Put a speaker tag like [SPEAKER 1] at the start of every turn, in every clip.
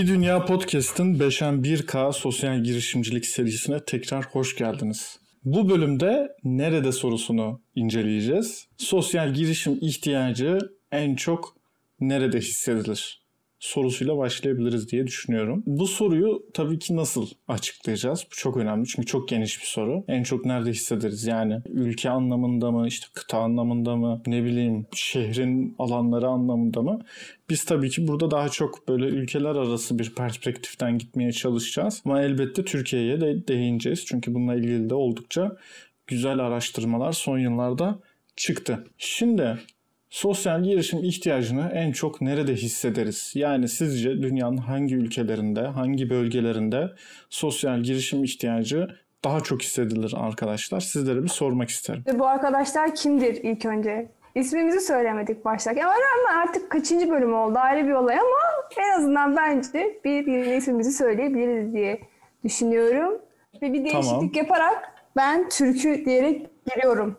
[SPEAKER 1] Bir Dünya Podcast'ın 5'en 1K sosyal girişimcilik serisine tekrar hoş geldiniz. Bu bölümde nerede sorusunu inceleyeceğiz. Sosyal girişim ihtiyacı en çok nerede hissedilir? Sorusuyla başlayabiliriz diye düşünüyorum. Bu soruyu tabii ki nasıl açıklayacağız? Bu çok önemli çünkü çok geniş bir soru. En çok nerede hissederiz? Yani ülke anlamında mı, işte kıta anlamında mı, ne bileyim şehrin alanları anlamında mı? Biz tabii ki burada daha çok böyle ülkeler arası bir perspektiften gitmeye çalışacağız. Ama elbette Türkiye'ye de değineceğiz. Çünkü bununla ilgili de oldukça güzel araştırmalar son yıllarda çıktı. Şimdi Sosyal girişim ihtiyacını en çok nerede hissederiz? Yani sizce dünyanın hangi ülkelerinde, hangi bölgelerinde sosyal girişim ihtiyacı daha çok hissedilir arkadaşlar? Sizlere bir sormak isterim.
[SPEAKER 2] Bu arkadaşlar kimdir ilk önce? İsmimizi söylemedik başlarken. Ama artık kaçıncı bölüm oldu ayrı bir olay ama en azından bence bir yeni ismimizi söyleyebiliriz diye düşünüyorum. Ve bir değişiklik tamam. yaparak ben Türk'ü diyerek giriyorum.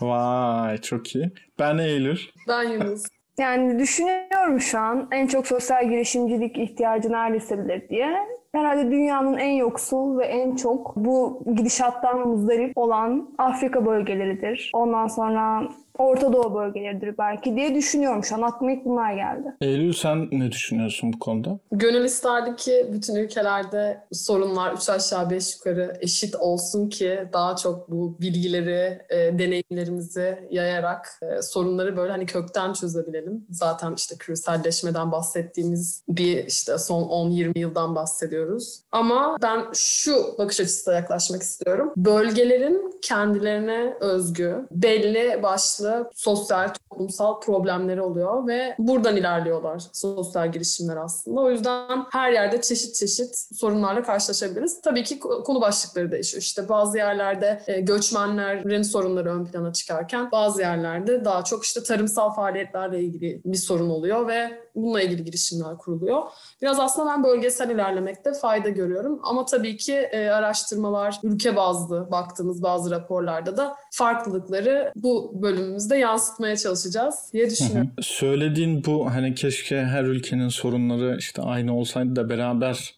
[SPEAKER 1] Vay çok iyi. Ben Eylül.
[SPEAKER 3] Ben Yunus.
[SPEAKER 2] Yani düşünüyorum şu an en çok sosyal girişimcilik ihtiyacı nerede hissedilir diye. Herhalde dünyanın en yoksul ve en çok bu gidişattan muzdarip olan Afrika bölgeleridir. Ondan sonra Orta Doğu bölgeleridir belki diye düşünüyorum şu an. Aklıma ilk bunlar geldi.
[SPEAKER 1] Eylül sen ne düşünüyorsun bu konuda?
[SPEAKER 3] Gönül isterdi ki bütün ülkelerde sorunlar üç aşağı beş yukarı eşit olsun ki daha çok bu bilgileri, e, deneyimlerimizi yayarak e, sorunları böyle hani kökten çözebilelim. Zaten işte küreselleşmeden bahsettiğimiz bir işte son 10-20 yıldan bahsediyoruz. Ama ben şu bakış açısıyla yaklaşmak istiyorum. Bölgelerin kendilerine özgü, belli başlı başlı sosyal, toplumsal problemleri oluyor ve buradan ilerliyorlar sosyal girişimler aslında. O yüzden her yerde çeşit çeşit sorunlarla karşılaşabiliriz. Tabii ki konu başlıkları değişiyor. İşte bazı yerlerde e, göçmenlerin sorunları ön plana çıkarken bazı yerlerde daha çok işte tarımsal faaliyetlerle ilgili bir sorun oluyor ve bununla ilgili girişimler kuruluyor. Biraz aslında ben bölgesel ilerlemekte fayda görüyorum. Ama tabii ki e, araştırmalar ülke bazlı baktığımız bazı raporlarda da farklılıkları bu bölümümüzde yansıtmaya çalışacağız diye düşünüyorum.
[SPEAKER 1] Hı hı. Söylediğin bu hani keşke her ülkenin sorunları işte aynı olsaydı da beraber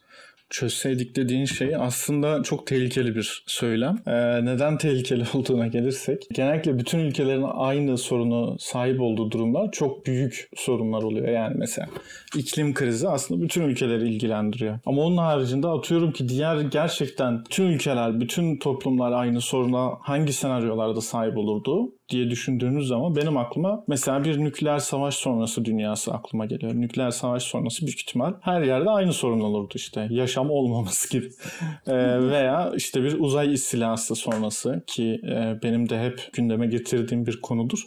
[SPEAKER 1] çözseydik dediğin şey aslında çok tehlikeli bir söylem. Ee, neden tehlikeli olduğuna gelirsek genellikle bütün ülkelerin aynı sorunu sahip olduğu durumlar çok büyük sorunlar oluyor. Yani mesela iklim krizi aslında bütün ülkeleri ilgilendiriyor. Ama onun haricinde atıyorum ki diğer gerçekten bütün ülkeler, bütün toplumlar aynı soruna hangi senaryolarda sahip olurdu? Diye düşündüğünüz zaman benim aklıma mesela bir nükleer savaş sonrası dünyası aklıma geliyor. Nükleer savaş sonrası büyük ihtimal her yerde aynı sorun olurdu işte. Yaşam olmaması gibi. ee, veya işte bir uzay istilası sonrası ki e, benim de hep gündeme getirdiğim bir konudur.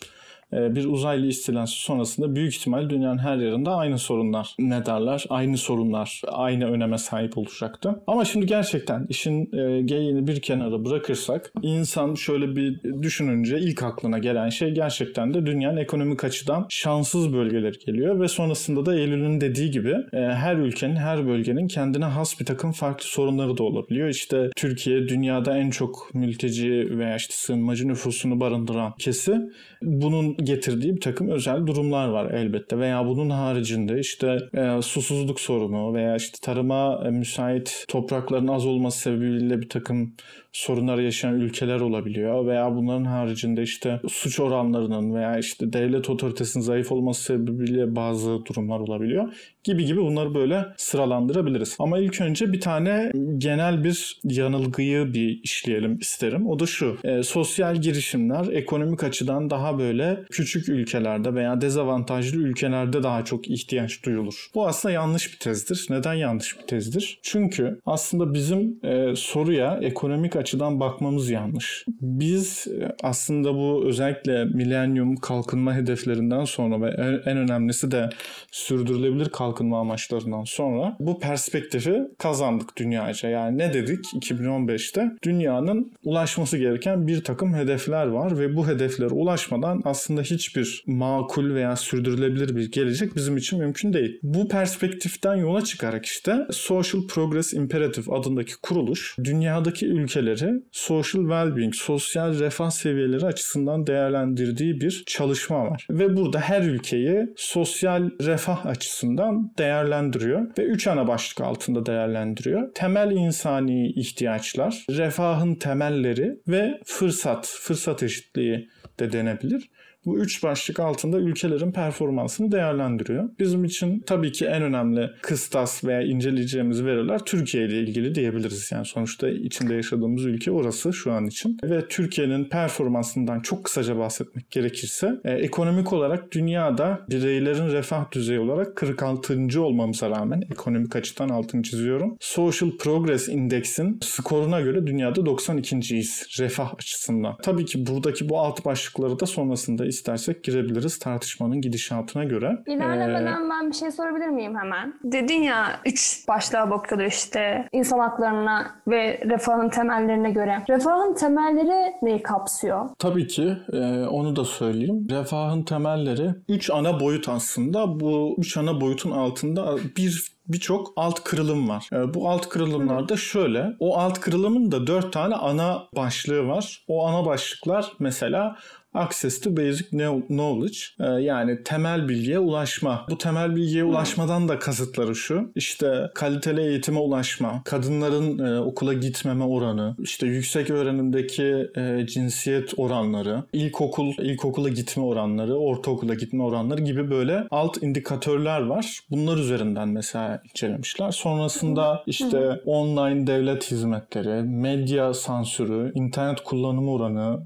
[SPEAKER 1] Ee, bir uzaylı istilası sonrasında büyük ihtimal dünyanın her yerinde aynı sorunlar ne derler? Aynı sorunlar, aynı öneme sahip olacaktı. Ama şimdi gerçekten işin e, bir kenara bırakırsak insan şöyle bir düşününce ilk aklına gelen şey gerçekten de dünyanın ekonomik açıdan şanssız bölgeleri geliyor ve sonrasında da Eylül'ün dediği gibi e, her ülkenin, her bölgenin kendine has bir takım farklı sorunları da olabiliyor. İşte Türkiye dünyada en çok mülteci veya işte sığınmacı nüfusunu barındıran kesi bunun getirdiği bir takım özel durumlar var elbette. Veya bunun haricinde işte e, susuzluk sorunu veya işte tarıma e, müsait toprakların az olması sebebiyle bir takım sorunlar yaşayan ülkeler olabiliyor. Veya bunların haricinde işte suç oranlarının veya işte devlet otoritesinin zayıf olması sebebiyle bazı durumlar olabiliyor gibi gibi bunları böyle sıralandırabiliriz. Ama ilk önce bir tane genel bir yanılgıyı bir işleyelim isterim. O da şu. E, sosyal girişimler ekonomik açıdan daha böyle küçük ülkelerde veya dezavantajlı ülkelerde daha çok ihtiyaç duyulur. Bu aslında yanlış bir tezdir. Neden yanlış bir tezdir? Çünkü aslında bizim e, soruya ekonomik açıdan bakmamız yanlış. Biz e, aslında bu özellikle milenyum kalkınma hedeflerinden sonra ve en önemlisi de sürdürülebilir kalkınma amaçlarından sonra bu perspektifi kazandık dünyaca. Yani ne dedik 2015'te? Dünyanın ulaşması gereken bir takım hedefler var ve bu hedeflere ulaşmadan aslında hiçbir makul veya sürdürülebilir bir gelecek bizim için mümkün değil. Bu perspektiften yola çıkarak işte Social Progress Imperative adındaki kuruluş dünyadaki ülkeleri social well-being, sosyal refah seviyeleri açısından değerlendirdiği bir çalışma var. Ve burada her ülkeyi sosyal refah açısından değerlendiriyor ve üç ana başlık altında değerlendiriyor. Temel insani ihtiyaçlar, refahın temelleri ve fırsat, fırsat eşitliği de denebilir. Bu üç başlık altında ülkelerin performansını değerlendiriyor. Bizim için tabii ki en önemli kıstas veya inceleyeceğimiz veriler Türkiye ile ilgili diyebiliriz. Yani sonuçta içinde yaşadığımız ülke orası şu an için. Ve Türkiye'nin performansından çok kısaca bahsetmek gerekirse e, ekonomik olarak dünyada bireylerin refah düzeyi olarak 46. olmamıza rağmen ekonomik açıdan altını çiziyorum. Social Progress Index'in skoruna göre dünyada 92.yiz refah açısından. Tabii ki buradaki bu alt başlıkları da sonrasında istersek girebiliriz tartışmanın gidişatına göre.
[SPEAKER 2] İlerlemeden ee, ben bir şey sorabilir miyim hemen? Dedin ya üç başlığa bakıyorlar işte insan haklarına ve refahın temellerine göre. Refahın temelleri neyi kapsıyor?
[SPEAKER 1] Tabii ki e, onu da söyleyeyim. Refahın temelleri üç ana boyut aslında. Bu üç ana boyutun altında bir birçok alt kırılım var. E, bu alt kırılımlarda şöyle. O alt kırılımın da dört tane ana başlığı var. O ana başlıklar mesela Access to Basic Knowledge e, yani temel bilgiye ulaşma. Bu temel bilgiye ulaşmadan da kasıtları şu. İşte kaliteli eğitime ulaşma, kadınların e, okula gitmeme oranı, işte yüksek öğrenimdeki e, cinsiyet oranları, ilkokul ilkokula gitme oranları, ortaokula gitme oranları gibi böyle alt indikatörler var. Bunlar üzerinden mesela incelemişler. Sonrasında işte online devlet hizmetleri, medya sansürü, internet kullanımı oranı,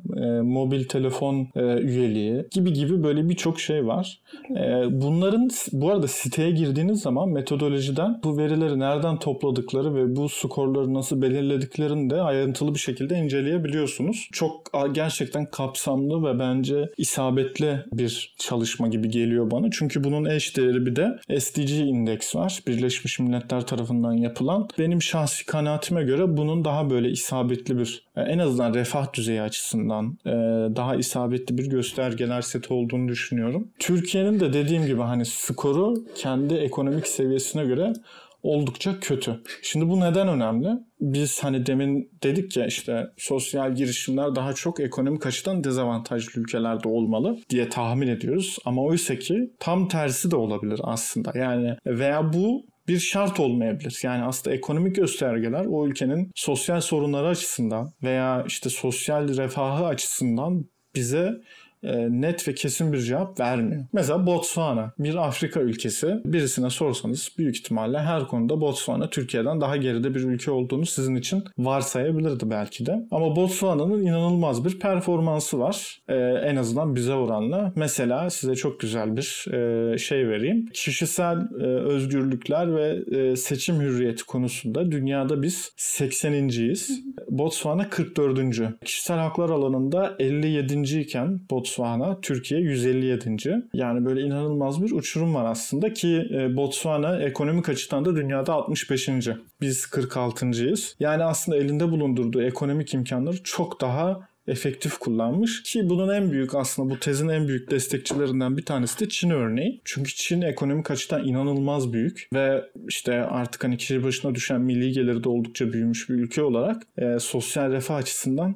[SPEAKER 1] mobil telefon telefon e, üyeliği gibi gibi böyle birçok şey var. E, bunların bu arada siteye girdiğiniz zaman metodolojiden bu verileri nereden topladıkları ve bu skorları nasıl belirlediklerini de ayrıntılı bir şekilde inceleyebiliyorsunuz. Çok gerçekten kapsamlı ve bence isabetli bir çalışma gibi geliyor bana. Çünkü bunun eş değeri bir de SDG indeks var. Birleşmiş Milletler tarafından yapılan. Benim şahsi kanaatime göre bunun daha böyle isabetli bir e, en azından refah düzeyi açısından e, daha isabetli bir göstergeler seti olduğunu düşünüyorum. Türkiye'nin de dediğim gibi hani skoru kendi ekonomik seviyesine göre oldukça kötü. Şimdi bu neden önemli? Biz hani demin dedik ya işte sosyal girişimler daha çok ekonomik açıdan dezavantajlı ülkelerde olmalı diye tahmin ediyoruz. Ama oysa ki tam tersi de olabilir aslında. Yani veya bu bir şart olmayabilir. Yani aslında ekonomik göstergeler o ülkenin sosyal sorunları açısından veya işte sosyal refahı açısından bize net ve kesin bir cevap vermiyor. Mesela Botswana bir Afrika ülkesi. Birisine sorsanız büyük ihtimalle her konuda Botswana Türkiye'den daha geride bir ülke olduğunu sizin için varsayabilirdi belki de. Ama Botswana'nın inanılmaz bir performansı var. Ee, en azından bize oranla. Mesela size çok güzel bir e, şey vereyim. Kişisel e, özgürlükler ve e, seçim hürriyeti konusunda dünyada biz 80.yiz. Botswana 44. Kişisel haklar alanında 57. iken Botswana Botswana, Türkiye 157. Yani böyle inanılmaz bir uçurum var aslında ki e, Botswana ekonomik açıdan da dünyada 65. Biz 46.yiz. Yani aslında elinde bulundurduğu ekonomik imkanları çok daha efektif kullanmış ki bunun en büyük aslında bu tezin en büyük destekçilerinden bir tanesi de Çin örneği. Çünkü Çin ekonomik açıdan inanılmaz büyük ve işte artık hani kişi başına düşen milli geliri de oldukça büyümüş bir ülke olarak e, sosyal refah açısından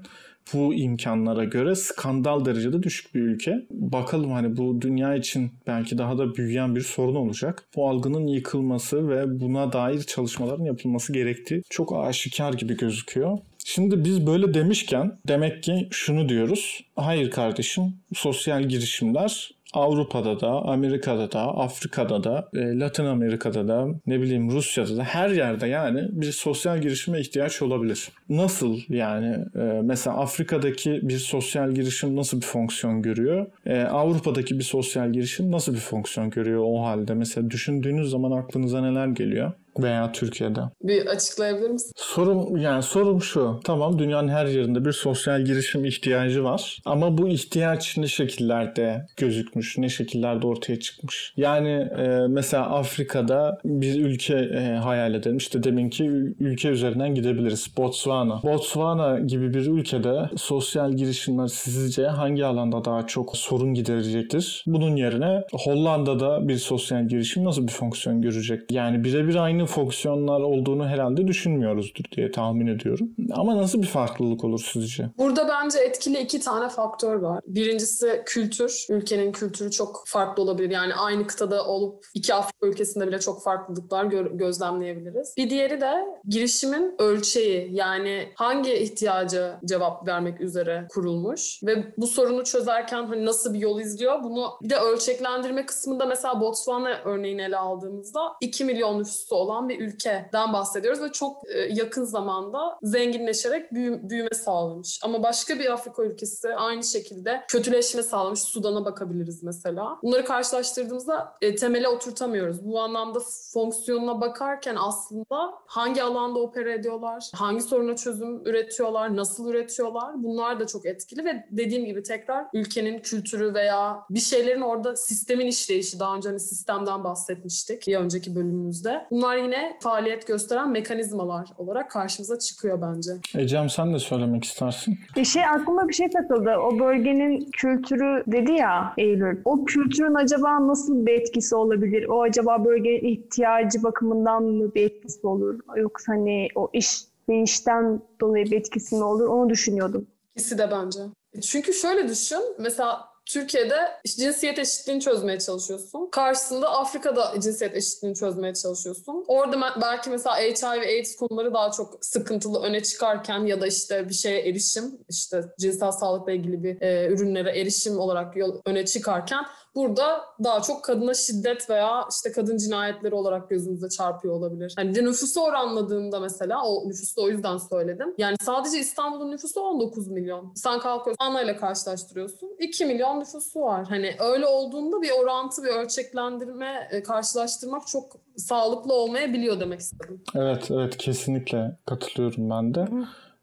[SPEAKER 1] bu imkanlara göre skandal derecede düşük bir ülke. Bakalım hani bu dünya için belki daha da büyüyen bir sorun olacak. Bu algının yıkılması ve buna dair çalışmaların yapılması gerektiği çok aşikar gibi gözüküyor. Şimdi biz böyle demişken demek ki şunu diyoruz. Hayır kardeşim sosyal girişimler Avrupa'da da, Amerika'da da, Afrika'da da, e, Latin Amerika'da da, ne bileyim Rusya'da da her yerde yani bir sosyal girişime ihtiyaç olabilir. Nasıl yani e, mesela Afrika'daki bir sosyal girişim nasıl bir fonksiyon görüyor? E, Avrupa'daki bir sosyal girişim nasıl bir fonksiyon görüyor o halde? Mesela düşündüğünüz zaman aklınıza neler geliyor? Veya Türkiye'de.
[SPEAKER 3] Bir açıklayabilir misin?
[SPEAKER 1] Sorum yani sorum şu. Tamam dünyanın her yerinde bir sosyal girişim ihtiyacı var. Ama bu ihtiyaç ne şekillerde gözükmüş, ne şekillerde ortaya çıkmış? Yani e, mesela Afrika'da bir ülke e, hayal edelim. İşte deminki ülke üzerinden gidebiliriz. Botswana. Botswana gibi bir ülkede sosyal girişimler sizce hangi alanda daha çok sorun giderecektir? Bunun yerine Hollanda'da bir sosyal girişim nasıl bir fonksiyon görecek? Yani birebir aynı fonksiyonlar olduğunu herhalde düşünmüyoruzdur diye tahmin ediyorum. Ama nasıl bir farklılık olur sizce?
[SPEAKER 3] Burada bence etkili iki tane faktör var. Birincisi kültür. Ülkenin kültürü çok farklı olabilir. Yani aynı kıtada olup iki Afrika ülkesinde bile çok farklılıklar gö- gözlemleyebiliriz. Bir diğeri de girişimin ölçeği. Yani hangi ihtiyaca cevap vermek üzere kurulmuş ve bu sorunu çözerken hani nasıl bir yol izliyor? Bunu bir de ölçeklendirme kısmında mesela Botswana örneğini ele aldığımızda 2 milyon nüfusu olan bir ülkeden bahsediyoruz ve çok e, yakın zamanda zenginleşerek büyü- büyüme sağlamış. Ama başka bir Afrika ülkesi aynı şekilde kötüleşme sağlamış. Sudan'a bakabiliriz mesela. Bunları karşılaştırdığımızda e, temele oturtamıyoruz. Bu anlamda fonksiyonuna bakarken aslında hangi alanda opera ediyorlar, hangi soruna çözüm üretiyorlar, nasıl üretiyorlar bunlar da çok etkili ve dediğim gibi tekrar ülkenin kültürü veya bir şeylerin orada sistemin işleyişi daha önce hani sistemden bahsetmiştik bir önceki bölümümüzde. Bunlar yine faaliyet gösteren mekanizmalar olarak karşımıza çıkıyor bence.
[SPEAKER 1] Ecem sen de söylemek istersin.
[SPEAKER 2] Bir şey aklıma bir şey takıldı. O bölgenin kültürü dedi ya Eylül. O kültürün acaba nasıl bir etkisi olabilir? O acaba bölgenin ihtiyacı bakımından mı bir etkisi olur? Yoksa hani o iş değişten dolayı bir etkisi mi olur? Onu düşünüyordum.
[SPEAKER 3] İkisi de bence. Çünkü şöyle düşün. Mesela Türkiye'de cinsiyet eşitliğini çözmeye çalışıyorsun. Karşısında Afrika'da cinsiyet eşitliğini çözmeye çalışıyorsun. Orada belki mesela HIV AIDS konuları daha çok sıkıntılı öne çıkarken ya da işte bir şeye erişim, işte cinsel sağlıkla ilgili bir e, ürünlere erişim olarak yol öne çıkarken burada daha çok kadına şiddet veya işte kadın cinayetleri olarak gözümüze çarpıyor olabilir. Hani de nüfusu oranladığımda mesela o nüfusu da o yüzden söyledim. Yani sadece İstanbul'un nüfusu 19 milyon. Sen kalkıyorsun Ana ile karşılaştırıyorsun. 2 milyon nüfusu var. Hani öyle olduğunda bir orantı, bir ölçeklendirme, e, karşılaştırmak çok sağlıklı olmayabiliyor demek istedim.
[SPEAKER 1] Evet, evet kesinlikle katılıyorum ben de.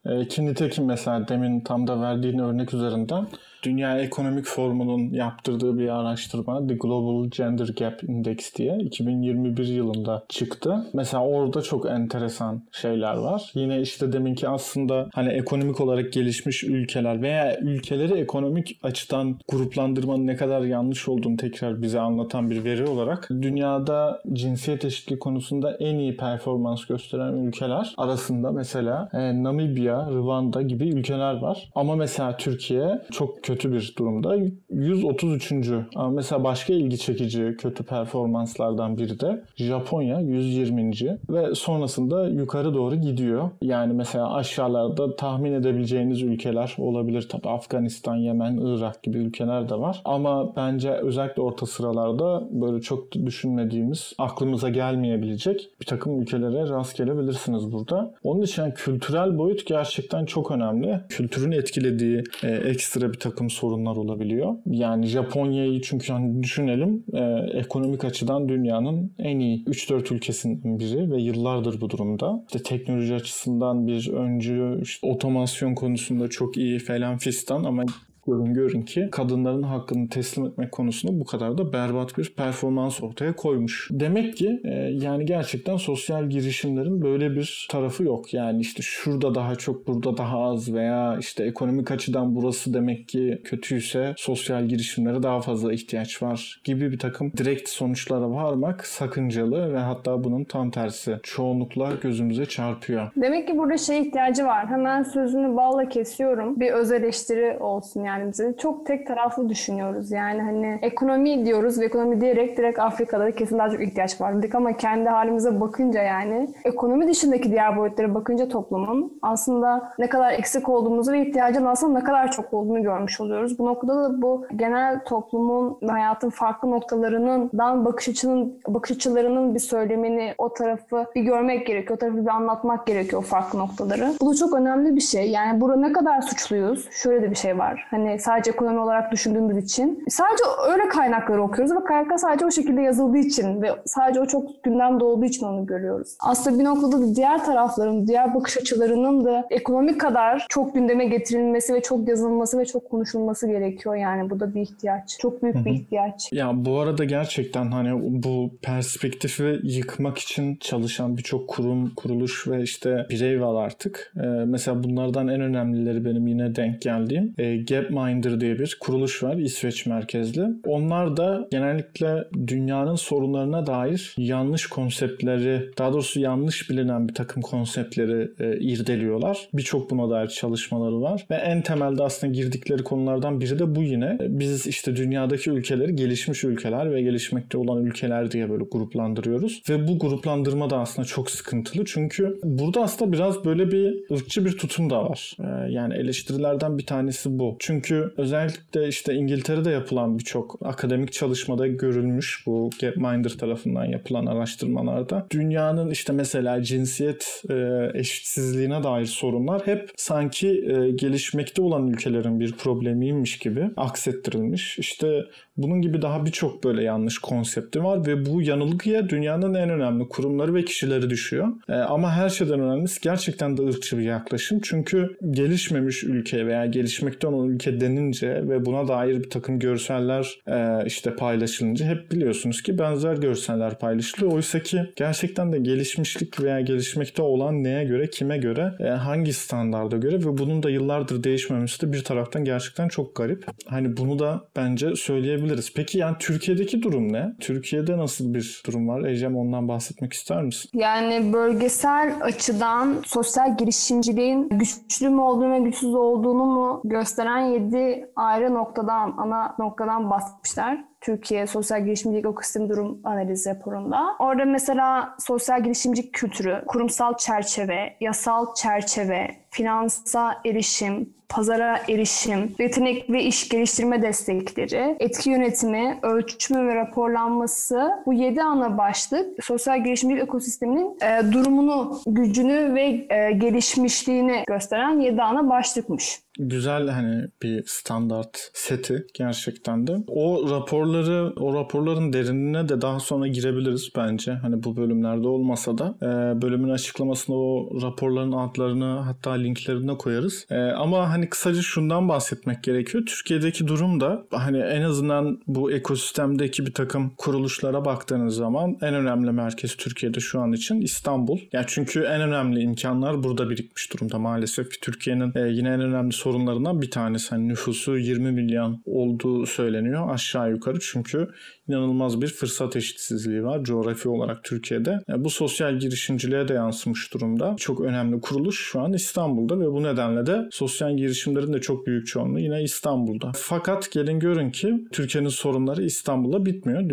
[SPEAKER 1] E, ki nitekim mesela demin tam da verdiğin örnek üzerinden Dünya Ekonomik Forumu'nun yaptırdığı bir araştırma The Global Gender Gap Index diye 2021 yılında çıktı. Mesela orada çok enteresan şeyler var. Yine işte deminki aslında hani ekonomik olarak gelişmiş ülkeler veya ülkeleri ekonomik açıdan gruplandırmanın ne kadar yanlış olduğunu tekrar bize anlatan bir veri olarak dünyada cinsiyet eşitliği konusunda en iyi performans gösteren ülkeler arasında mesela e, Namibya, Rwanda gibi ülkeler var. Ama mesela Türkiye çok kötü bir durumda. 133. Ama mesela başka ilgi çekici kötü performanslardan biri de Japonya 120. ve sonrasında yukarı doğru gidiyor. Yani mesela aşağılarda tahmin edebileceğiniz ülkeler olabilir tabii. Afganistan, Yemen, Irak gibi ülkeler de var. Ama bence özellikle orta sıralarda böyle çok düşünmediğimiz, aklımıza gelmeyebilecek bir takım ülkelere rast gelebilirsiniz burada. Onun için yani kültürel boyut gerçekten çok önemli. Kültürün etkilediği e, ekstra bir takım sorunlar olabiliyor. Yani Japonya'yı çünkü hani düşünelim e, ekonomik açıdan dünyanın en iyi 3-4 ülkesinden biri ve yıllardır bu durumda. İşte teknoloji açısından bir öncü, işte otomasyon konusunda çok iyi falan fistan ama görün görün ki kadınların hakkını teslim etmek konusunda bu kadar da berbat bir performans ortaya koymuş. Demek ki e, yani gerçekten sosyal girişimlerin böyle bir tarafı yok. Yani işte şurada daha çok burada daha az veya işte ekonomik açıdan burası demek ki kötüyse sosyal girişimlere daha fazla ihtiyaç var gibi bir takım direkt sonuçlara varmak sakıncalı ve hatta bunun tam tersi çoğunlukla gözümüze çarpıyor.
[SPEAKER 2] Demek ki burada şey ihtiyacı var. Hemen sözünü balla kesiyorum. Bir öz eleştiri olsun yani bize. Çok tek taraflı düşünüyoruz. Yani hani ekonomi diyoruz ve ekonomi diyerek direkt Afrika'da kesin daha çok ihtiyaç var dedik ama kendi halimize bakınca yani ekonomi dışındaki diğer boyutlara bakınca toplumun aslında ne kadar eksik olduğumuzu ve ihtiyacın aslında ne kadar çok olduğunu görmüş oluyoruz. Bu noktada da bu genel toplumun hayatın farklı noktalarının dan bakış açının bakış açılarının bir söylemini o tarafı bir görmek gerekiyor. O tarafı bir anlatmak gerekiyor farklı noktaları. Bu da çok önemli bir şey. Yani burada ne kadar suçluyuz? Şöyle de bir şey var. Hani sadece ekonomi olarak düşündüğümüz için. Sadece öyle kaynakları okuyoruz ve kaynaklar sadece o şekilde yazıldığı için ve sadece o çok gündemde olduğu için onu görüyoruz. Aslında bir noktada da diğer tarafların, diğer bakış açılarının da ekonomik kadar çok gündeme getirilmesi ve çok yazılması ve çok konuşulması gerekiyor. Yani bu da bir ihtiyaç. Çok büyük bir ihtiyaç.
[SPEAKER 1] Ya bu arada gerçekten hani bu perspektifi yıkmak için çalışan birçok kurum, kuruluş ve işte birey var artık. Ee, mesela bunlardan en önemlileri benim yine denk geldiğim e, Gap Gapminder diye bir kuruluş var İsveç merkezli. Onlar da genellikle dünyanın sorunlarına dair yanlış konseptleri, daha doğrusu yanlış bilinen bir takım konseptleri e, irdeliyorlar. Birçok buna dair çalışmaları var ve en temelde aslında girdikleri konulardan biri de bu yine. Biz işte dünyadaki ülkeleri gelişmiş ülkeler ve gelişmekte olan ülkeler diye böyle gruplandırıyoruz ve bu gruplandırma da aslında çok sıkıntılı çünkü burada aslında biraz böyle bir ırkçı bir tutum da var. E, yani eleştirilerden bir tanesi bu. Çünkü özellikle işte İngiltere'de yapılan birçok akademik çalışmada görülmüş bu Gapminder tarafından yapılan araştırmalarda dünyanın işte mesela cinsiyet e, eşitsizliğine dair sorunlar hep sanki e, gelişmekte olan ülkelerin bir problemiymiş gibi aksettirilmiş. İşte bunun gibi daha birçok böyle yanlış konsepti var ve bu yanılgıya dünyanın en önemli kurumları ve kişileri düşüyor. E, ama her şeyden önemlisi gerçekten de ırkçı bir yaklaşım. Çünkü gelişmemiş ülke veya gelişmekte olan ülke denince ve buna dair bir takım görseller e, işte paylaşılınca hep biliyorsunuz ki benzer görseller paylaşılıyor. Oysa ki gerçekten de gelişmişlik veya gelişmekte olan neye göre, kime göre, e, hangi standarda göre ve bunun da yıllardır değişmemesi de bir taraftan gerçekten çok garip. Hani bunu da bence söyleyebiliriz. Peki yani Türkiye'deki durum ne? Türkiye'de nasıl bir durum var? Ecem ondan bahsetmek ister misin?
[SPEAKER 2] Yani bölgesel açıdan sosyal girişimciliğin güçlü mü olduğunu ve güçsüz olduğunu mu gösteren 7 ayrı noktadan, ana noktadan bahsetmişler. Türkiye Sosyal Girişimcilik Ekosistem Durum Analizi raporunda. Orada mesela sosyal girişimcilik kültürü, kurumsal çerçeve, yasal çerçeve, finansa erişim, pazara erişim, yetenek ve iş geliştirme destekleri, etki yönetimi, ölçümü ve raporlanması bu yedi ana başlık sosyal girişimcilik ekosisteminin e, durumunu, gücünü ve e, gelişmişliğini gösteren yedi ana başlıkmış
[SPEAKER 1] güzel hani bir standart seti gerçekten de. O raporları, o raporların derinine de daha sonra girebiliriz bence. Hani bu bölümlerde olmasa da e, bölümün açıklamasında o raporların adlarını hatta linklerini koyarız. E, ama hani kısaca şundan bahsetmek gerekiyor. Türkiye'deki durum da hani en azından bu ekosistemdeki bir takım kuruluşlara baktığınız zaman en önemli merkez Türkiye'de şu an için İstanbul. Yani çünkü en önemli imkanlar burada birikmiş durumda maalesef. Türkiye'nin e, yine en önemli sorunlarından bir tanesi. Hani nüfusu 20 milyon olduğu söyleniyor aşağı yukarı. Çünkü inanılmaz bir fırsat eşitsizliği var coğrafi olarak Türkiye'de. Bu sosyal girişimciliğe de yansımış durumda. Çok önemli kuruluş şu an İstanbul'da ve bu nedenle de sosyal girişimlerin de çok büyük çoğunluğu yine İstanbul'da. Fakat gelin görün ki Türkiye'nin sorunları İstanbul'da bitmiyor.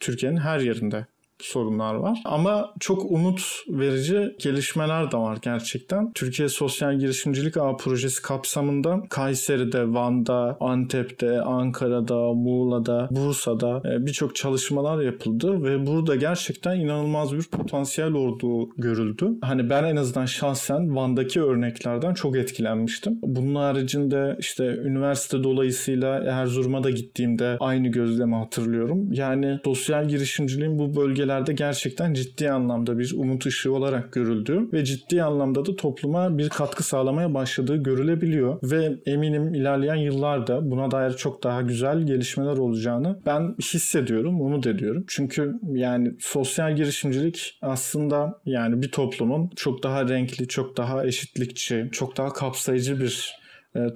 [SPEAKER 1] Türkiye'nin her yerinde sorunlar var. Ama çok umut verici gelişmeler de var gerçekten. Türkiye Sosyal Girişimcilik Ağı projesi kapsamında Kayseri'de, Van'da, Antep'te, Ankara'da, Muğla'da, Bursa'da e, birçok çalışmalar yapıldı ve burada gerçekten inanılmaz bir potansiyel olduğu görüldü. Hani ben en azından şahsen Van'daki örneklerden çok etkilenmiştim. Bunun haricinde işte üniversite dolayısıyla Erzurum'a da gittiğimde aynı gözlemi hatırlıyorum. Yani sosyal girişimciliğin bu bölgeler ülkelerde gerçekten ciddi anlamda bir umut ışığı olarak görüldüğü ve ciddi anlamda da topluma bir katkı sağlamaya başladığı görülebiliyor. Ve eminim ilerleyen yıllarda buna dair çok daha güzel gelişmeler olacağını ben hissediyorum, umut ediyorum. Çünkü yani sosyal girişimcilik aslında yani bir toplumun çok daha renkli, çok daha eşitlikçi, çok daha kapsayıcı bir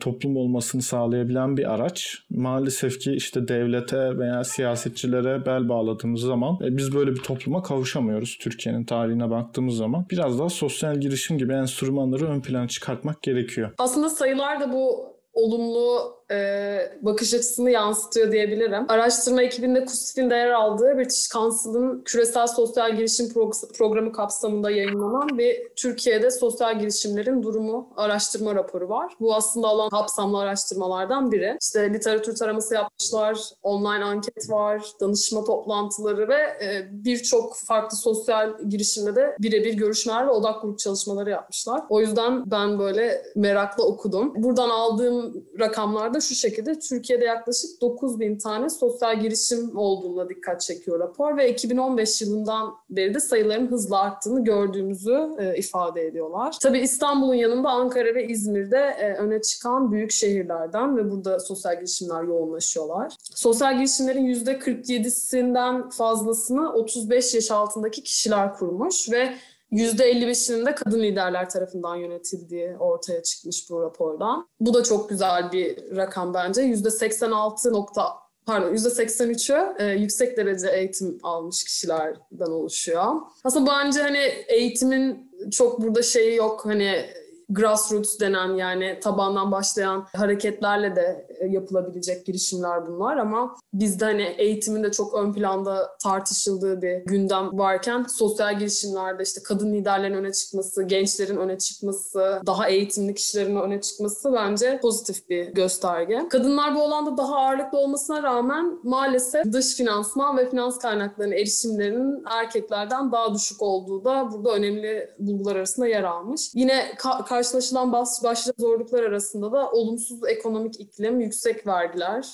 [SPEAKER 1] toplum olmasını sağlayabilen bir araç. Maalesef ki işte devlete veya siyasetçilere bel bağladığımız zaman e, biz böyle bir topluma kavuşamıyoruz Türkiye'nin tarihine baktığımız zaman. Biraz daha sosyal girişim gibi enstrümanları ön plana çıkartmak gerekiyor.
[SPEAKER 3] Aslında sayılar da bu olumlu e, bakış açısını yansıtıyor diyebilirim. Araştırma ekibinde KUSİF'in de yer aldığı British Council'ın küresel sosyal girişim pro- programı kapsamında yayınlanan bir Türkiye'de sosyal girişimlerin durumu araştırma raporu var. Bu aslında alan kapsamlı araştırmalardan biri. İşte literatür taraması yapmışlar, online anket var, danışma toplantıları ve e, birçok farklı sosyal girişimde de birebir görüşmeler ve odak grup çalışmaları yapmışlar. O yüzden ben böyle merakla okudum. Buradan aldığım rakamlarda şu şekilde Türkiye'de yaklaşık 9 bin tane sosyal girişim olduğuna dikkat çekiyor rapor ve 2015 yılından beri de sayıların hızla arttığını gördüğümüzü e, ifade ediyorlar. Tabii İstanbul'un yanında Ankara ve İzmir'de e, öne çıkan büyük şehirlerden ve burada sosyal girişimler yoğunlaşıyorlar. Sosyal girişimlerin %47'sinden fazlasını 35 yaş altındaki kişiler kurmuş ve %55'inin de kadın liderler tarafından yönetildiği ortaya çıkmış bu rapordan. Bu da çok güzel bir rakam bence. %86 nokta pardon %83'ü e, yüksek derece eğitim almış kişilerden oluşuyor. Aslında bence hani eğitimin çok burada şeyi yok hani grassroots denen yani tabandan başlayan hareketlerle de yapılabilecek girişimler bunlar ama bizde hani eğitimin de çok ön planda tartışıldığı bir gündem varken sosyal girişimlerde işte kadın liderlerin öne çıkması, gençlerin öne çıkması, daha eğitimli kişilerin öne çıkması bence pozitif bir gösterge. Kadınlar bu alanda daha ağırlıklı olmasına rağmen maalesef dış finansman ve finans kaynaklarına erişimlerinin erkeklerden daha düşük olduğu da burada önemli bulgular arasında yer almış. Yine ka- karşılaşılan başlıca zorluklar arasında da olumsuz ekonomik iklim, yüksek vergiler,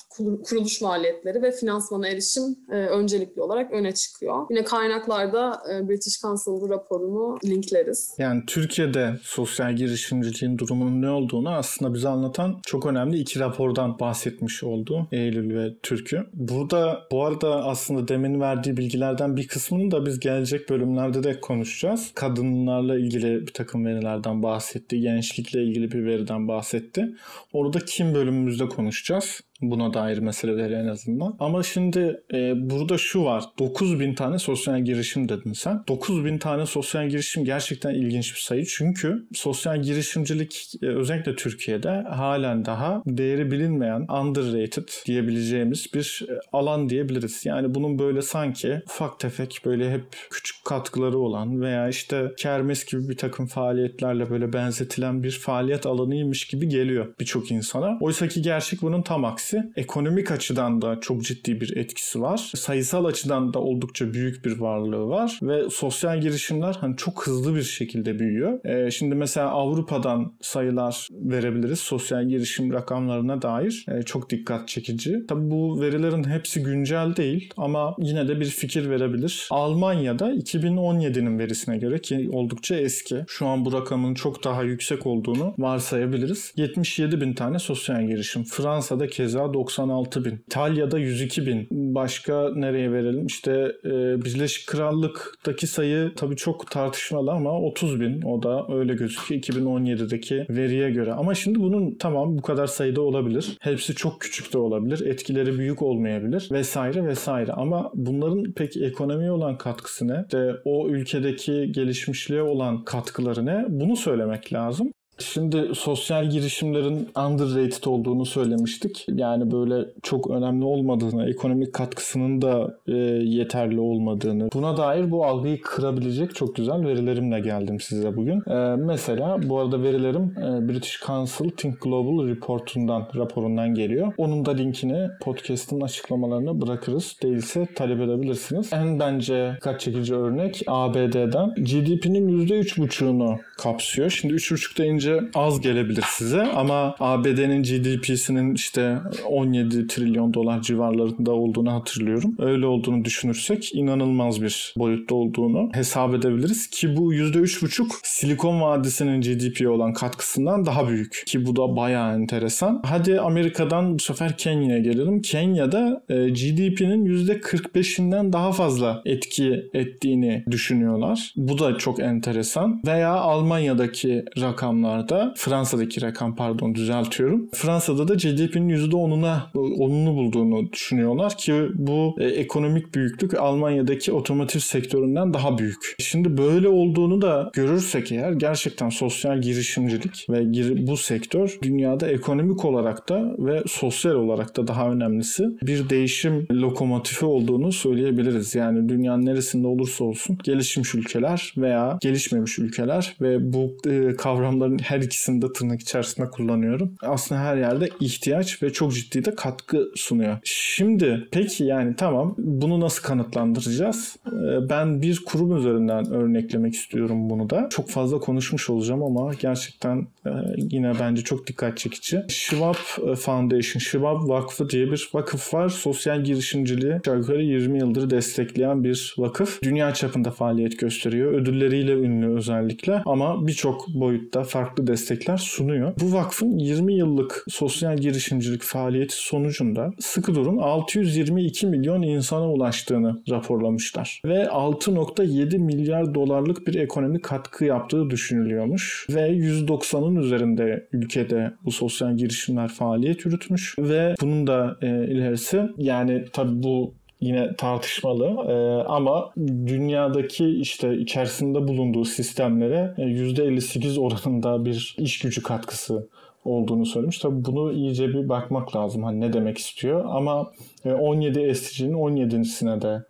[SPEAKER 3] kuruluş maliyetleri ve finansmana erişim e, öncelikli olarak öne çıkıyor. Yine kaynaklarda e, British Council raporunu linkleriz.
[SPEAKER 1] Yani Türkiye'de sosyal girişimciliğin durumunun ne olduğunu aslında bize anlatan çok önemli iki rapordan bahsetmiş oldu Eylül ve Türk'ü. Burada bu arada aslında demin verdiği bilgilerden bir kısmını da biz gelecek bölümlerde de konuşacağız. Kadınlarla ilgili bir takım verilerden bahsetti. Gençlikle ilgili bir veriden bahsetti. Orada kim bölümümüzde konuşacağız. он и сейчас Buna dair meseleleri en azından. Ama şimdi e, burada şu var. 9000 tane sosyal girişim dedin sen. 9000 tane sosyal girişim gerçekten ilginç bir sayı. Çünkü sosyal girişimcilik e, özellikle Türkiye'de halen daha değeri bilinmeyen underrated diyebileceğimiz bir e, alan diyebiliriz. Yani bunun böyle sanki ufak tefek böyle hep küçük katkıları olan veya işte kermes gibi bir takım faaliyetlerle böyle benzetilen bir faaliyet alanıymış gibi geliyor birçok insana. Oysa ki gerçek bunun tam aksi etkisi. Ekonomik açıdan da çok ciddi bir etkisi var. Sayısal açıdan da oldukça büyük bir varlığı var ve sosyal girişimler hani çok hızlı bir şekilde büyüyor. Ee, şimdi mesela Avrupa'dan sayılar verebiliriz sosyal girişim rakamlarına dair. Ee, çok dikkat çekici. Tabi bu verilerin hepsi güncel değil ama yine de bir fikir verebilir. Almanya'da 2017'nin verisine göre ki oldukça eski. Şu an bu rakamın çok daha yüksek olduğunu varsayabiliriz. 77 bin tane sosyal girişim. Fransa'da keza keza 96 bin. İtalya'da 102 bin. Başka nereye verelim? İşte e, Birleşik Krallık'taki sayı tabii çok tartışmalı ama 30 bin. O da öyle gözüküyor 2017'deki veriye göre. Ama şimdi bunun tamam bu kadar sayıda olabilir. Hepsi çok küçük de olabilir. Etkileri büyük olmayabilir vesaire vesaire. Ama bunların peki ekonomiye olan katkısı ne? İşte o ülkedeki gelişmişliğe olan katkıları ne? Bunu söylemek lazım. Şimdi sosyal girişimlerin underrated olduğunu söylemiştik. Yani böyle çok önemli olmadığını, ekonomik katkısının da e, yeterli olmadığını. Buna dair bu algıyı kırabilecek çok güzel verilerimle geldim size bugün. E, mesela bu arada verilerim e, British Council Think Global Report'undan, raporundan geliyor. Onun da linkini podcast'ın açıklamalarına bırakırız. Değilse talep edebilirsiniz. En bence kaç çekici örnek ABD'den GDP'nin %3,5'unu kapsıyor. Şimdi 3,5 deyince bence az gelebilir size ama ABD'nin GDP'sinin işte 17 trilyon dolar civarlarında olduğunu hatırlıyorum. Öyle olduğunu düşünürsek inanılmaz bir boyutta olduğunu hesap edebiliriz ki bu %3,5 Silikon Vadisi'nin GDP'ye olan katkısından daha büyük ki bu da bayağı enteresan. Hadi Amerika'dan bu sefer Kenya'ya gelelim. Kenya'da e, GDP'nin %45'inden daha fazla etki ettiğini düşünüyorlar. Bu da çok enteresan. Veya Almanya'daki rakamlar rakamlarda Fransa'daki rakam pardon düzeltiyorum. Fransa'da da GDP'nin %10'una 10'unu bulduğunu düşünüyorlar ki bu e, ekonomik büyüklük Almanya'daki otomotiv sektöründen daha büyük. Şimdi böyle olduğunu da görürsek eğer gerçekten sosyal girişimcilik ve bu sektör dünyada ekonomik olarak da ve sosyal olarak da daha önemlisi bir değişim lokomotifi olduğunu söyleyebiliriz. Yani dünyanın neresinde olursa olsun gelişmiş ülkeler veya gelişmemiş ülkeler ve bu e, kavramların her ikisini de tırnak içerisinde kullanıyorum. Aslında her yerde ihtiyaç ve çok ciddi de katkı sunuyor. Şimdi peki yani tamam bunu nasıl kanıtlandıracağız? Ee, ben bir kurum üzerinden örneklemek istiyorum bunu da. Çok fazla konuşmuş olacağım ama gerçekten e, yine bence çok dikkat çekici. Schwab e, Foundation, Schwab Vakfı diye bir vakıf var. Sosyal girişimciliği yukarı 20 yıldır destekleyen bir vakıf. Dünya çapında faaliyet gösteriyor. Ödülleriyle ünlü özellikle ama birçok boyutta farklı farklı destekler sunuyor. Bu vakfın 20 yıllık sosyal girişimcilik faaliyeti sonucunda sıkı durun 622 milyon insana ulaştığını raporlamışlar. Ve 6.7 milyar dolarlık bir ekonomik katkı yaptığı düşünülüyormuş. Ve 190'ın üzerinde ülkede bu sosyal girişimler faaliyet yürütmüş. Ve bunun da e, ilerisi yani tabii bu yine tartışmalı ee, ama dünyadaki işte içerisinde bulunduğu sistemlere %58 oranında bir iş gücü katkısı olduğunu söylemiş. Tabii bunu iyice bir bakmak lazım. Hani ne demek istiyor ama 17 SDG'nin 17'sine de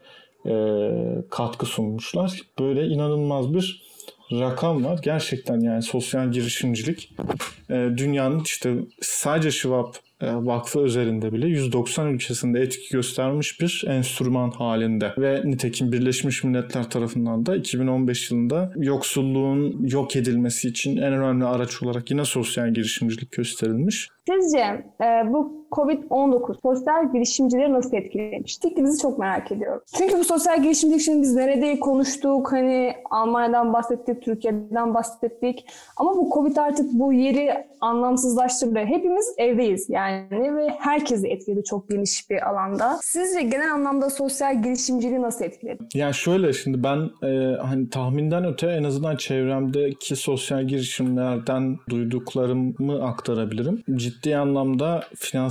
[SPEAKER 1] e, katkı sunmuşlar. Böyle inanılmaz bir rakam var. Gerçekten yani sosyal girişimcilik e, dünyanın işte sadece e, vakfı üzerinde bile 190 ülkesinde etki göstermiş bir enstrüman halinde. Ve nitekim Birleşmiş Milletler tarafından da 2015 yılında yoksulluğun yok edilmesi için en önemli araç olarak yine sosyal girişimcilik gösterilmiş.
[SPEAKER 2] Sizce e, bu Covid-19 sosyal girişimcileri nasıl etkilemiş? Fikrinizi çok merak ediyorum. Çünkü bu sosyal girişimcilik şimdi biz nerede konuştuk? Hani Almanya'dan bahsettik, Türkiye'den bahsettik. Ama bu Covid artık bu yeri anlamsızlaştırdı. Hepimiz evdeyiz yani ve herkesi etkiledi çok geniş bir alanda. Sizce genel anlamda sosyal girişimciliği nasıl etkiledi?
[SPEAKER 1] Yani şöyle şimdi ben e, hani tahminden öte en azından çevremdeki sosyal girişimlerden duyduklarımı aktarabilirim. Ciddi anlamda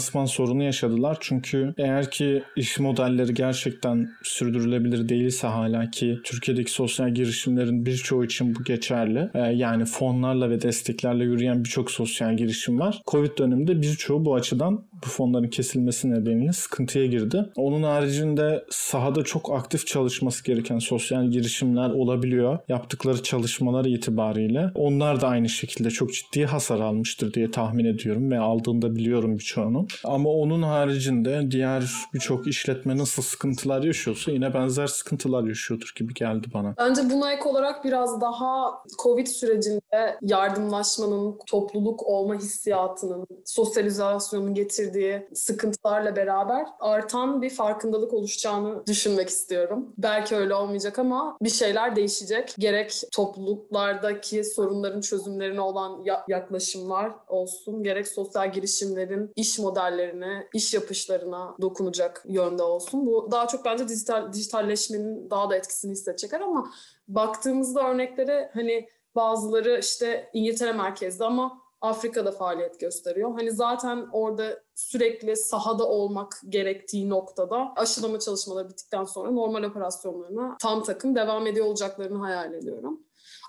[SPEAKER 1] finansman sorunu yaşadılar. Çünkü eğer ki iş modelleri gerçekten sürdürülebilir değilse hala ki Türkiye'deki sosyal girişimlerin birçoğu için bu geçerli. E, yani fonlarla ve desteklerle yürüyen birçok sosyal girişim var. Covid döneminde birçoğu bu açıdan bu fonların kesilmesi nedeniyle sıkıntıya girdi. Onun haricinde sahada çok aktif çalışması gereken sosyal girişimler olabiliyor. Yaptıkları çalışmalar itibariyle. Onlar da aynı şekilde çok ciddi hasar almıştır diye tahmin ediyorum ve aldığında biliyorum birçoğunu. Ama onun haricinde diğer birçok işletme nasıl sıkıntılar yaşıyorsa yine benzer sıkıntılar yaşıyordur gibi geldi bana.
[SPEAKER 3] Bence buna ek olarak biraz daha Covid sürecinde yardımlaşmanın, topluluk olma hissiyatının, sosyalizasyonun getirdiği sıkıntılarla beraber artan bir farkındalık oluşacağını düşünmek istiyorum. Belki öyle olmayacak ama bir şeyler değişecek. Gerek topluluklardaki sorunların çözümlerine olan yaklaşımlar olsun, gerek sosyal girişimlerin iş modellerine, iş yapışlarına dokunacak yönde olsun. Bu daha çok bence dijital dijitalleşmenin daha da etkisini hissedecekler ama baktığımızda örneklere hani bazıları işte İngiltere merkezli ama Afrika'da faaliyet gösteriyor. Hani zaten orada sürekli sahada olmak gerektiği noktada aşılama çalışmaları bittikten sonra normal operasyonlarına tam takım devam ediyor olacaklarını hayal ediyorum.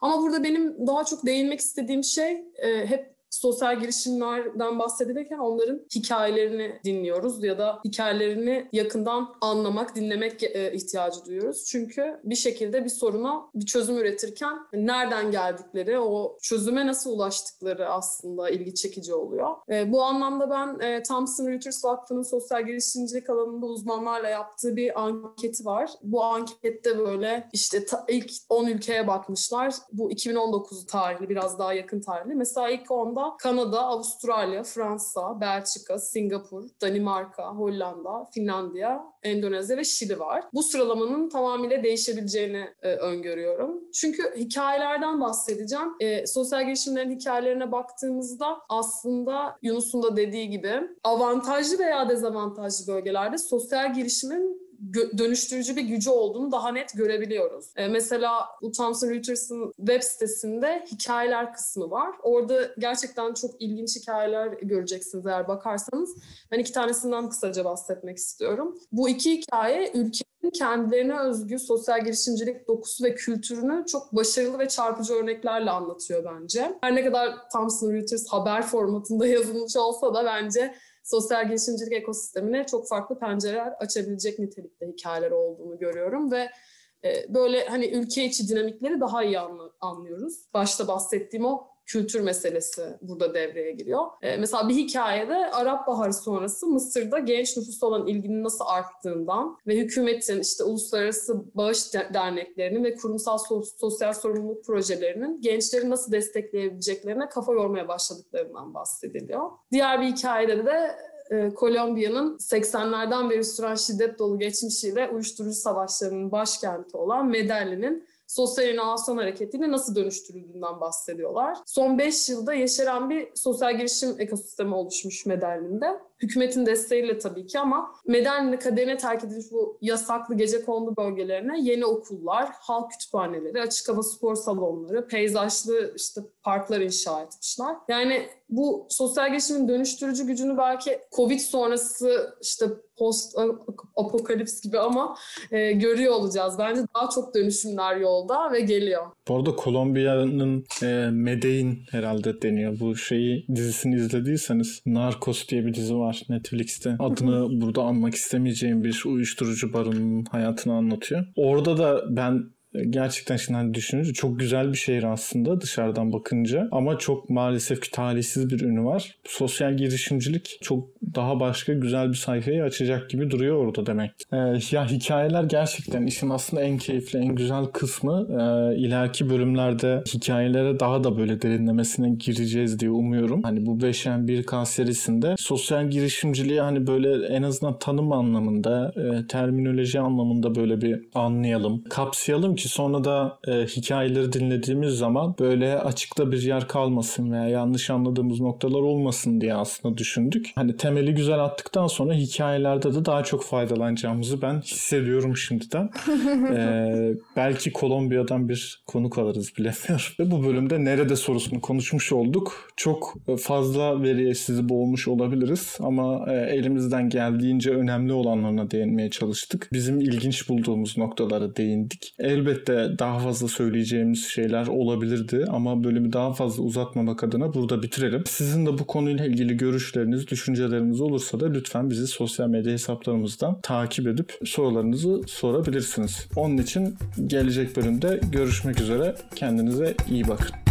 [SPEAKER 3] Ama burada benim daha çok değinmek istediğim şey e, hep sosyal girişimlerden bahsedilirken onların hikayelerini dinliyoruz ya da hikayelerini yakından anlamak, dinlemek e, ihtiyacı duyuyoruz. Çünkü bir şekilde bir soruna bir çözüm üretirken nereden geldikleri, o çözüme nasıl ulaştıkları aslında ilgi çekici oluyor. E, bu anlamda ben e, Thomson Reuters Vakfı'nın sosyal girişimcilik alanında uzmanlarla yaptığı bir anketi var. Bu ankette böyle işte ilk 10 ülkeye bakmışlar. Bu 2019 tarihli, biraz daha yakın tarihli. Mesela ilk 10'da sırasında Kanada, Avustralya, Fransa, Belçika, Singapur, Danimarka, Hollanda, Finlandiya, Endonezya ve Şili var. Bu sıralamanın tamamıyla değişebileceğini e, öngörüyorum. Çünkü hikayelerden bahsedeceğim. E, sosyal girişimlerin hikayelerine baktığımızda aslında Yunus'un da dediği gibi avantajlı veya dezavantajlı bölgelerde sosyal girişimin dönüştürücü bir gücü olduğunu daha net görebiliyoruz. E, mesela bu Thomson Reuters'ın web sitesinde hikayeler kısmı var. Orada gerçekten çok ilginç hikayeler göreceksiniz eğer bakarsanız. Ben iki tanesinden kısaca bahsetmek istiyorum. Bu iki hikaye ülkenin kendilerine özgü sosyal girişimcilik dokusu ve kültürünü çok başarılı ve çarpıcı örneklerle anlatıyor bence. Her ne kadar Thomson Reuters haber formatında yazılmış olsa da bence sosyal girişimcilik ekosistemine çok farklı pencereler açabilecek nitelikte hikayeler olduğunu görüyorum ve e, böyle hani ülke içi dinamikleri daha iyi anlıyoruz. Başta bahsettiğim o kültür meselesi burada devreye giriyor. Ee, mesela bir hikayede Arap Baharı sonrası Mısır'da genç nüfusa olan ilginin nasıl arttığından ve hükümetin işte uluslararası bağış derneklerinin ve kurumsal sosyal sorumluluk projelerinin gençleri nasıl destekleyebileceklerine kafa yormaya başladıklarından bahsediliyor. Diğer bir hikayede de e, Kolombiya'nın 80'lerden beri süren şiddet dolu geçmişiyle uyuşturucu savaşlarının başkenti olan Medellin'in sosyal inovasyon hareketiyle nasıl dönüştürüldüğünden bahsediyorlar. Son 5 yılda yeşeren bir sosyal girişim ekosistemi oluşmuş Medellin'de. Hükümetin desteğiyle tabii ki ama Medellin'de kaderine terk edilmiş bu yasaklı gece kondu bölgelerine yeni okullar, halk kütüphaneleri, açık hava spor salonları, peyzajlı işte parklar inşa etmişler. Yani bu sosyal girişimin dönüştürücü gücünü belki Covid sonrası işte post apokalips gibi ama e, görüyor olacağız. Bence daha çok dönüşümler yolda ve geliyor.
[SPEAKER 1] Bu arada Kolombiya'nın e, Medellin herhalde deniyor. Bu şeyi dizisini izlediyseniz Narcos diye bir dizi var Netflix'te. Adını burada anmak istemeyeceğim bir uyuşturucu baronunun hayatını anlatıyor. Orada da ben gerçekten şimdi hani düşününce çok güzel bir şehir aslında dışarıdan bakınca ama çok maalesef ki talihsiz bir ünü var. Sosyal girişimcilik çok daha başka güzel bir sayfayı açacak gibi duruyor orada demek. Ee, ya hikayeler gerçekten işin aslında en keyifli, en güzel kısmı. Ee, ileriki bölümlerde hikayelere daha da böyle derinlemesine gireceğiz diye umuyorum. Hani bu 5'en 1K serisinde sosyal girişimciliği hani böyle en azından tanım anlamında, e, terminoloji anlamında böyle bir anlayalım, kapsayalım ki sonra da e, hikayeleri dinlediğimiz zaman böyle açıkta bir yer kalmasın veya yanlış anladığımız noktalar olmasın diye aslında düşündük. Hani temeli güzel attıktan sonra hikayelerde de daha çok faydalanacağımızı ben hissediyorum şimdiden. e, belki Kolombiya'dan bir konuk alırız bilemiyorum. Ve bu bölümde nerede sorusunu konuşmuş olduk. Çok fazla veriye sizi boğmuş olabiliriz ama e, elimizden geldiğince önemli olanlarına değinmeye çalıştık. Bizim ilginç bulduğumuz noktalara değindik. Elbette daha fazla söyleyeceğimiz şeyler olabilirdi ama bölümü daha fazla uzatmamak adına burada bitirelim. Sizin de bu konuyla ilgili görüşleriniz, düşünceleriniz olursa da lütfen bizi sosyal medya hesaplarımızdan takip edip sorularınızı sorabilirsiniz. Onun için gelecek bölümde görüşmek üzere. Kendinize iyi bakın.